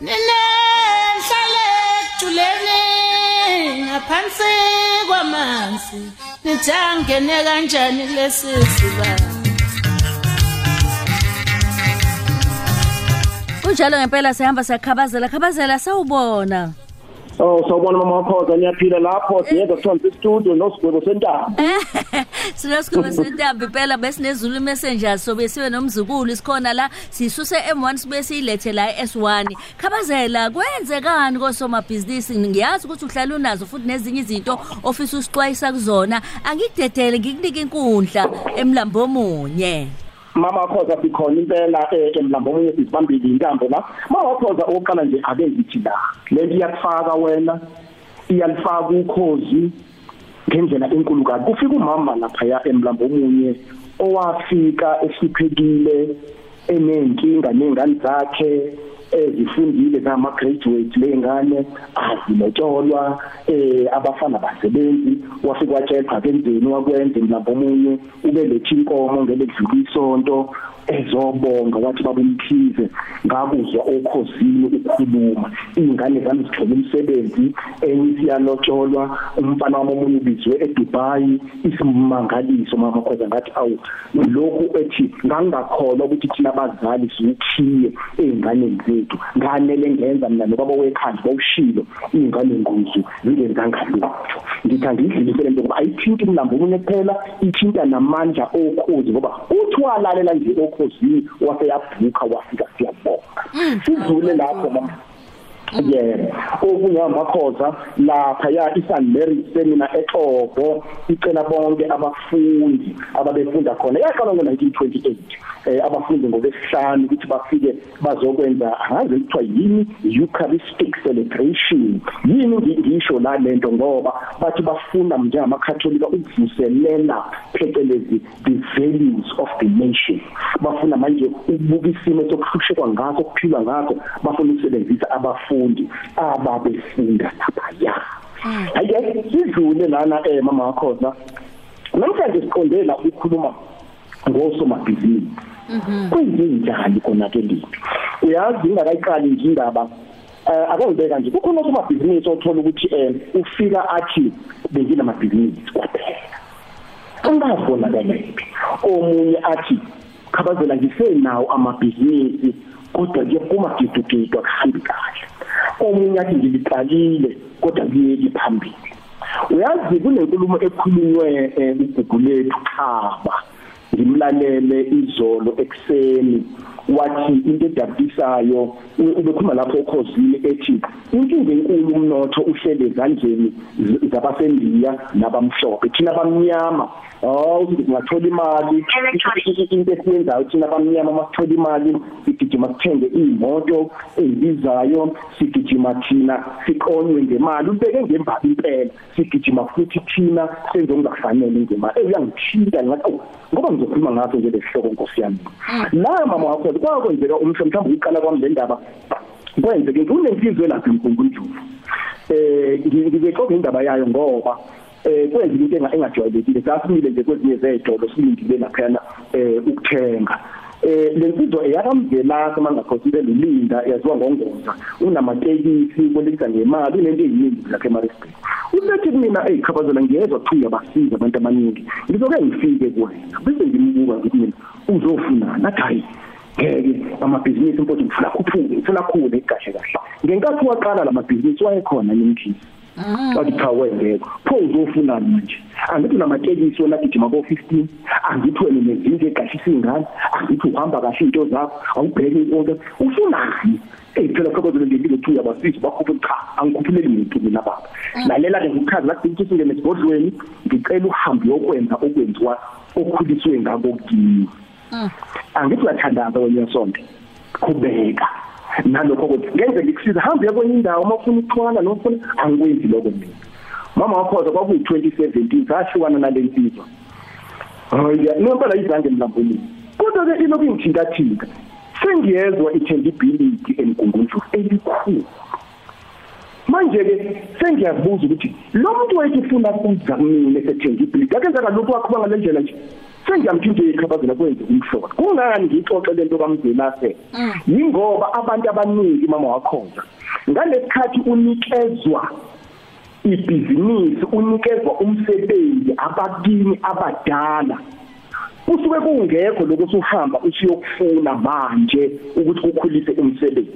ninenhlale ejuleni ngaphansi kwamanzi nithangene kanjani kulesi sibani kunjalo ngempela sihamba siyakhabazela khabazela sawubona. Oh sawubona mama wakhoza niyaphila lapho siyeza kuthiwa studio nosigwebo sentaba. sinesigaba sentambi impela besinezulu messengers so besibe nomzukulu isikhona la sisuse M1 sibe siyilethe la S1 khabazela kwenzekani kosomabhizinisi? Ngiyazi ukuthi uhlala unazo futhi nezinye izinto ofisa usixwayisa kuzona. Angikudedele ngikunika inkundla emlambo omunye. Mama wakhoza sikhona impela emlambo omunye sisibambile intambo la. Mama wakhoza oqala nje ake ngithi la. Lento iyakufaka wena iyalifaka ukhozi ngendlela enkulu kabi kufika umama lapha emlambo omunye owafika esiphekile enenkinga nengane zakhe ezifundile nama graduate lengane azilotsholwa eh abafana basebenzi. Wafika watshelwa kenzeni wakwenza mlambo omunye ubelethe inkomo ngeledlula isonto. Ezobonga wathi babumkhize ngakuzwa okhosini ukukhuluma. Ingane zami zithola umsebenzi enye siyalotsholwa umfana wami omunye ubizwe eDubai isimangaliso mama khoza ngathi awu lokhu ethi ngangakholwa ukuthi thina abazali sikhiye einganeni zethu. Nganele ngenza mina nobaba wekhaya bawushilo ingane nguzu zingenzanga lutho. Ngithi angidlulisele nto ngoba ayithinti umlambo omunye kuphela ithinta namandla okhozi ngoba uthi walalela nje okhosini waseyabhuka wafika siyabonga. Sidlule lapho mama. Yebo okungamakhoza lapha ya iSan Mary seminar eXhobo icela bonke abafundi ababefunda khona. Yaqala ngo1928 eh abafundi ngolesihlanu ukuthi bafike bazokwenza angazi kuthiwa yini Eucharistic celebration. Yini ngisho la lento ngoba bathi bafunda njengamakatholika ukuvuselela phecelezi the values of the nation. Bafuna manje ukubuka isimo sokuhlushekwa ngaso ukuphila ngaso bafuna ukusebenzisa abafundi. Ababefunda lapha ya ake sidlule lana eh mama wakho namhlanje siqondela ukukhuluma ngosomabhizinisi. Kuyinjani kona ke lipi uyazi ingakayiqali nje indaba eh akangibeka nje. Kukhona osomabhizinisi othola ukuthi eh ufika athi benginamabhizinisi kwaphela. Ungazibona kalephi omunye athi khabazela ngisenawo amabhizinisi kodwa kuyaphuma gidugidu akuhambi kahle. Omunye athi ngiliqalile kodwa kuyeki phambili. Uyazi kunenkulumo ekhulunywe ugugu lethu khaba ngimlalele izolo ekseni wathi into edabisayo ubekhuluma lapho ekhosini ethi inkinga enkulu umnotho uhlele ezandleni zabasendiya nabamhlophe thina abamnyama hawu singathola imali. Into esiyenzayo thina abamnyama masithola imali sigijima sithenge imoto ezibizayo sigijima thina siqonywe ngemali ubeke ngembabi impela. Sigijima futhi thina senze okungafanele ngemali. Eyangithinta ngathi ngoba ngizokhuluma ngaso nje lesihloko nkosi yami. La mama wakho kwakwenzeka umhlo mhlawumbe uqala kwami le ndaba kwenzeke kunenhliziyo lapha enkulunkulu eh ngizexoxa indaba yayo ngoba eh kwenza into engajwayelekile sasimile nje kwezinye zezitolo silindile laphana eh ukuthenga. Eh lensizwa eyakamvelaka mangakhosile lilinda yaziwa ngongoza. Unamatekisi ubolekisa ngemali unento eyiningi lapha eMaritzburg. Usethi mina eyikhabazela ngiyezwa thuya basiza abantu abaningi. Ngizoke ngifike kuwena bese ngimbuka ngithi mina uzofuna nathi hayi ngeke amabhizinisi mfowethu ngifuna khuphuke ngifuna khule kahle kahle. Ngenkathi waqala lamabhizinisi wayekhona yimkhisi wathi cha wengekho pho uzofuna manje. Angithi namatekisi wona gijima ko 15 angithi wena nezinto egashisa ingane angithi uhamba kahle into zakho awubheke inkonzo ufunani eh phela khona ngempilo thuya basithi bakhuphe cha angikhuphuleli muntu mina baba. Lalela ke ngikhazi la ukuthi singene esibodlweni ngicela uhambe yokwenza okwenziwa okhuliswe ngako kimi angithi uyathandaza wena sonke qhubeka. Nalokho ukuthi ngenze ngikusiza hamba kwenye indawo uma ufuna ukuxhwana nofuna angikwenzi lokho mina. Mama wakho kwakuyi 2017 sahlukana nalensizwa hayi nempela izange mlambulini kodwa ke iloku ngithinta thinta sengiyezwa i-tangibility emgungunjulu elikhulu. Manje ke sengiyazibuza ukuthi lo muntu wethu ufuna ukuza kumina esethengibility akenzeka lokhu wakho ngale ndlela nje. Sengiyamthinta iqhabazela kwenze umhlobo. Kungani ngixoxe lento kamzelase yingoba abantu abaningi mama wakhona ngalesikhathi unikezwa ibhizinisi unikezwa umsebenzi abakini abadala kusuke kungekho lokuthi uhamba usiyokufuna manje ukuthi ukhulise umsebenzi.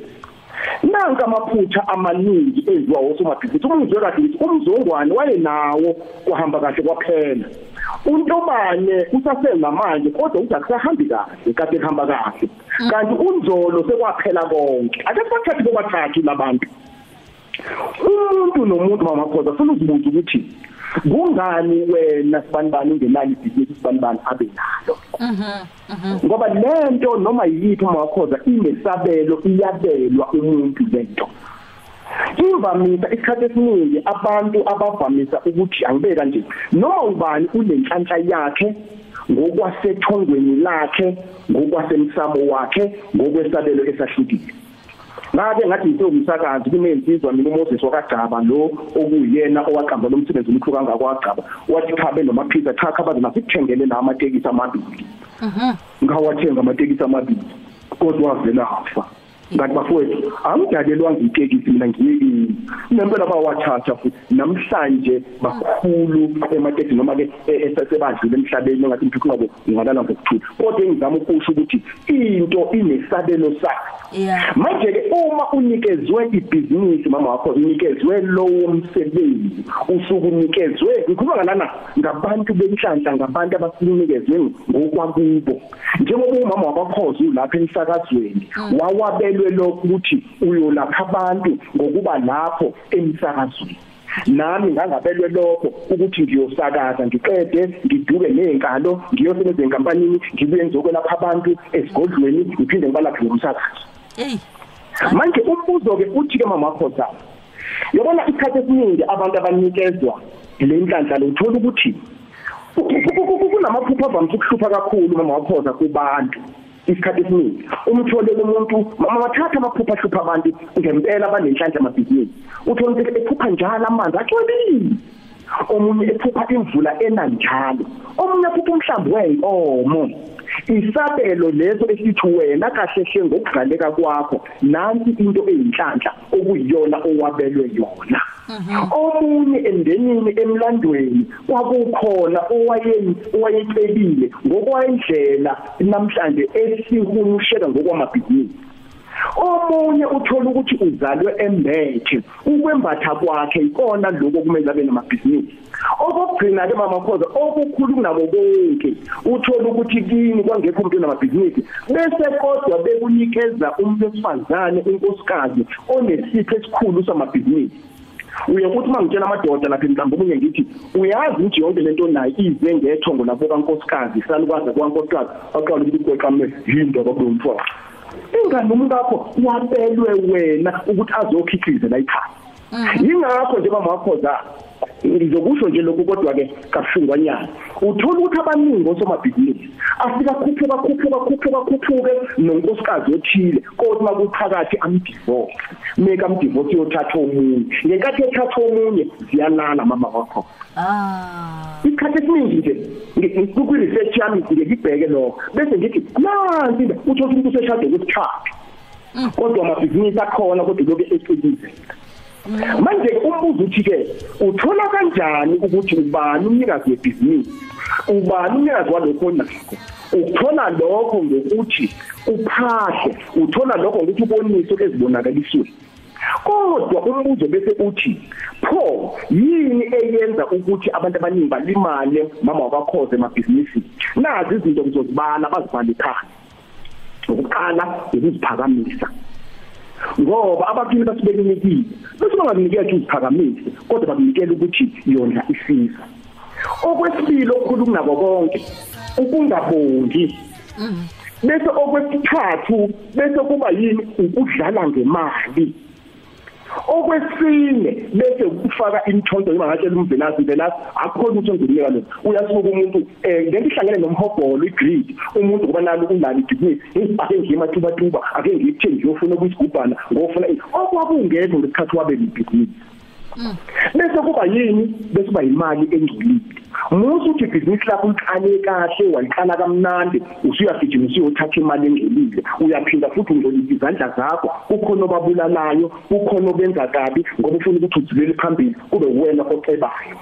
Nanka amaphutha amaningi enziwa osomabhizinisi uma uzwe kahle ukuthi umzongwane wayenawo kuhamba kahle kwaphela. Untobane usasenamanje kodwa uthi akusahambi kahle kade kuhamba kahle. Kanti unzolo sekwaphela konke. Ake sibakhathi bokwathathu labantu. Umuntu nomuntu mamakhoza ufuna uzibuza ukuthi kungani wena sibanibani ungenalo ibhizinisi sibanibani abe nalo? Ngoba lento noma yiphi makhoza inesabelo iyabelwa umuntu lento imvamisa isikhathi esiningi abantu abavamisa ukuthi angibeka nje noma ubani unenhlanhla yakhe ngokwasethongweni lakhe ngokwasemsamo wakhe ngokwesabelo esahlukile. Ngake ngathi ngizomsakazi kunensizwa mina uMoses wakagcaba lo okuyena owaqamba lo msebenzi omkhulu kangaka wagcaba wathi cha benomaphisa cha khabazi nasikuthengele la amatekisi amabili. Mhm ngawathenga amatekisi amabili kodwa wavela afa. Ngathi bafowethu angidalelwanga itekisi mina ngiyekini nempela bawathatha futhi. Namhlanje bakhulu ematekisi noma ke esebadlule emhlabeni ngathi mphiko ngabo ngalala ngokuthula kodwa engizama ukusho ukuthi into inesabelo sakhe. Manje ke uma unikezwe ibhizinisi mama wakho unikezwe lowo msebenzi usuku unikezwe ngikhuluma ngalana ngabantu benhlanhla ngabantu abasinikezwe ngokwakubo. Njengoba umama wakho lapha emsakazweni wawabelwe uhlelwe lokhu ukuthi uyolapha abantu ngokuba lapho emsakazweni. Nami ngangabelwe lokho ukuthi ngiyosakaza ngiqede ngiduke nezinkalo ngiyosebenza enkampanini ngibuye ngizokwelapha abantu esigodlweni ngiphinde ngibalaphe ngomsakazo. Hey manje umbuzo ke uthi ke mama Khoza yabona isikhathi esiningi abantu abanikezwa le nhlanhla lo uthola ukuthi kunamaphupho avamise ukuhlupha kakhulu mama wakhoza kubantu. Isikhathi esiningi. Umthole umuntu mama wathatha amaphupha ahlupha abantu ngempela abanenhlanhla amabhizinisi uthola ukuthi ephupha njalo amanzi acwebile omunye ephupha imvula enanjalo omunye ephupha umhlambi weenkomo isabelo leso esithi wena kahle hle ngokugaleka kwakho nansi into eyinhlanhla okuyiyona owabelwe yona. Omunye emndenini emlandweni kwakukhona owayeni owayecebile ngokwendlela namhlanje esihumusheka ngokwamabhizinisi. Omunye uthola ukuthi uzalwe embethe ukwembatha kwakhe ikona lokho kumele abe namabhizinisi. Okugcina ke mama khoza okukhulu kunabo bonke uthola ukuthi kini kwangekho umuntu onamabhizinisi bese kodwa bekunikeza umuntu wesifazane unkosikazi onesipho esikhulu samabhizinisi. Uyokuthi mangitshela amadoda lapha mhlawumbe omunye ngithi uyazi ukuthi yonke lento nayo ize ngethongo lapho kankosikazi salukwazi kwankosikazi aqala ukuthi kweqame yinto kwakulo mfowabo ingane umuntu wakho wabelwe wena ukuthi azokhicize la ekhaya mm. yingakho nje mama wakho za ngizokusho nje lokhu kodwa ke kabuhlungwanyana. Uthola ukuthi abaningi osomabhizinisi afika khuphuka khuphuka khuphuka khuphuke nonkosikazi othile kodwa makuphakathi amdivorce. Make amdivorce yothatha omunye ngenkathi ethatha omunye ziyalala mama wakho. Ah. Isikhathi esiningi nje kukwi research yami ngikibheke lokho bese ngithi nansi uthola ukuthi useshade kwesithathu. Mm. kodwa amabhizinisi akhona kodwa lokho eqinizeka manje umbuzo uthi ke uthola kanjani ukuthi ubani umnikazi webhizinisi? Ubani umnikazi walokho onakho uthola lokho ngokuthi uphahle uthola lokho ngokuthi ubonise ezibonakalisweni. Kodwa umbuzo bese uthi pho yini eyenza ukuthi abantu abaningi balimale mama wakhoze emabhizinisi nazi izinto ngizozibala bazibhale phansi ukuqala ukuziphakamisa. Ngoba abakini basibekinikile bese bangakunikela iziphakamise kodwa bakunikela ukuthi yona isiza. Okwesibili okukhulu kunabo konke ukungabongi. Bese okwesithathu bese kuba yini ukudlala ngemali. Okwesine bese ukufaka imthonto noma ngatshela umvelasi velasi akukhona ukuthi onginika lo uyasuka umuntu eh ngeke ihlangene nomhobholo igrid. Umuntu kuba nalo unalo ibusiness ake ngiyima tuba tuba ake ngiyithenje ngiyofuna ukusigubhana ngofuna okwakungekho ngesikhathi wabe libusiness bese kuba yini? Bese kuba imali engcolile. Musu uthi ibhizinisi lakho uliqale kahle waliqala kamnandi usuyagijima usuyothatha imali engcolile. Uyaphinda futhi ungcolisa izandla zakho. Kukhona obabulalayo kukhona obenza kabi ngoba ufuna ukuthi udzilele phambili kube wena ocebayo.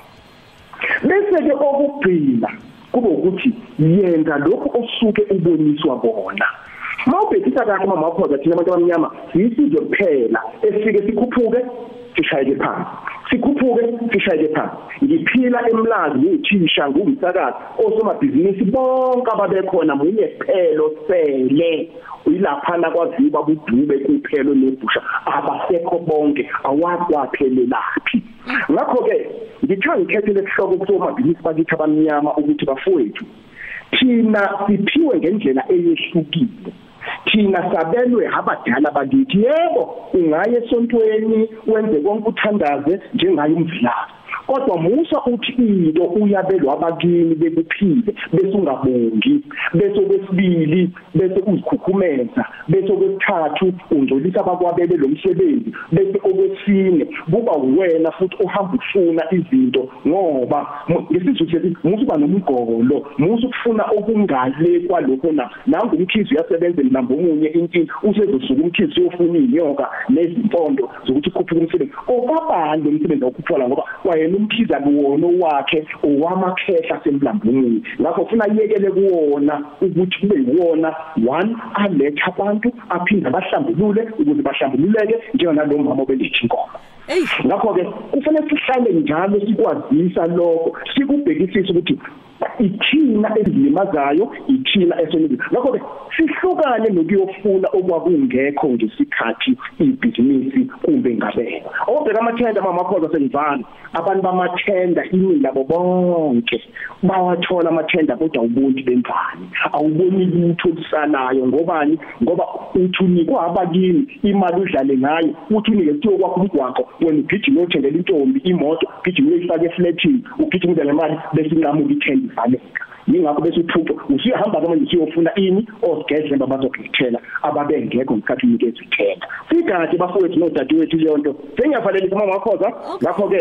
Bese ke okugcina kube ukuthi yenza lokho osuke uboniswa bona. Mawubhekisa kahle mama wakho thina abantu abamnyama siyisizwe kuphela esifike sikhuphuke sishayeke phansi. Sikhuphuke sishayeke phansi ngiphila emlazi ngithisha ngumsakazi osomabhizinisi bonke ababekhona munye kuphelo sele. Uyilaphana kwaziba budube kuphelo nebusha abasekho bonke awazi waphelelaphi ngakho ke ngithiwa ngikhethele esihloko kusomabhizinisi bakithi abamnyama ukuthi bafowethu thina siphiwe ngendlela eyehlukile. Thina sabelwe abadala bakithi yebo ungaya esontweni wenze konke uthandaze njengayo umdlavu kodwa musa uthi into uyabelwa abakini bekuphile bese ungabongi bese kwesibili bese uzikhukhumeza bese kwesithathu ungcolisa abakwabele lo msebenzi bese okwesine kuba wena futhi ohamba ufuna izinto ngoba ngesizwe sethi musa uba nomgolo musa ukufuna okungale kwalokho na? Nangu umkhizi uyasebenza namba omunye inkinga usezosuka umkhizi uyofuna inyoka nezimpondo zokuthi ukhuphuka umsebenzi. Okabani lo msebenzi okuphula ngoba wayena umkhiza kuwona wakhe owamakhehla semlambungini ngakho ufuna yekele kuwona ukuthi kube yiwona one aletha abantu aphinda bahlambulule ukuze bahlambululeke njengana lo mama obelithi inkomo Ey ngakho ke kufanele sihlale njalo sikwazisa lokho sikubhekisisa ukuthi ithina ezilimazayo ithina esonile ngakho ke sihlukane nokuyofuna okwakungekho ngesikhathi ibhizinisi kumbe ngabela obheka amathenda mama makhoza senivana abantu bamathenda iningi labo bonke bawathola amathenda kodwa ubuntu bengane awuboni lutho lusalayo ngobani? Ngoba uthunikwa abakini imali udlale ngayo. Uthi unike kuthiwa kwakho umgwaqo wena ugijima uyothengela intombi imoto ugijima uyifaka eflatini ugijima uze ngemali bese inqamuka ithenda ivaleka yingakho bese uthutho usuyahamba manje usiyofuna ini osigedlemba bazokuthela ababengekho ngesikhathi unikeza ithenda sikade bafowethu nodadewethu leyo nto sengiyavalelisa mama wakhoza. Ngakho ke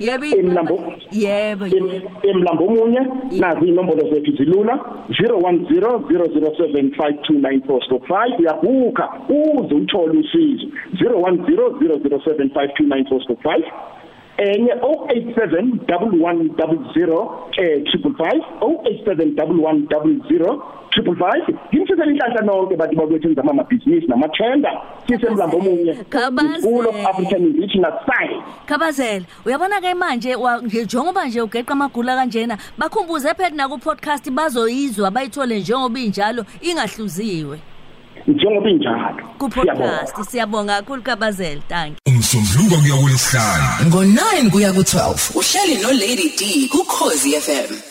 yebo Emlambo? yebo Em- emlambo omunye. Nazi inombolo zethu zilula. 0100075294 uyabuka uze uthole usizo. 0100075294 enye 087110 eh 555 087110 555 ngimthethela inhlanhla nonke bantu bakwethu ngizama amabhizinisi namathenda sisemlambo omunye Khabazela. School of African Indigenous Science. Khabazela uyabona ke manje wa- nje njengoba nje ugeqa amagula kanjena bakhumbuze phela na ku podcast bazoyizwa bayithole njengoba injalo ingahluziwe. Njengoba injalo. Ku podcast siyabonga kakhulu Khabazela thank you umsombuluko kuya kulesihlanu ngo-9 kuya ku-12 uhleli no-lady d kukhozi fm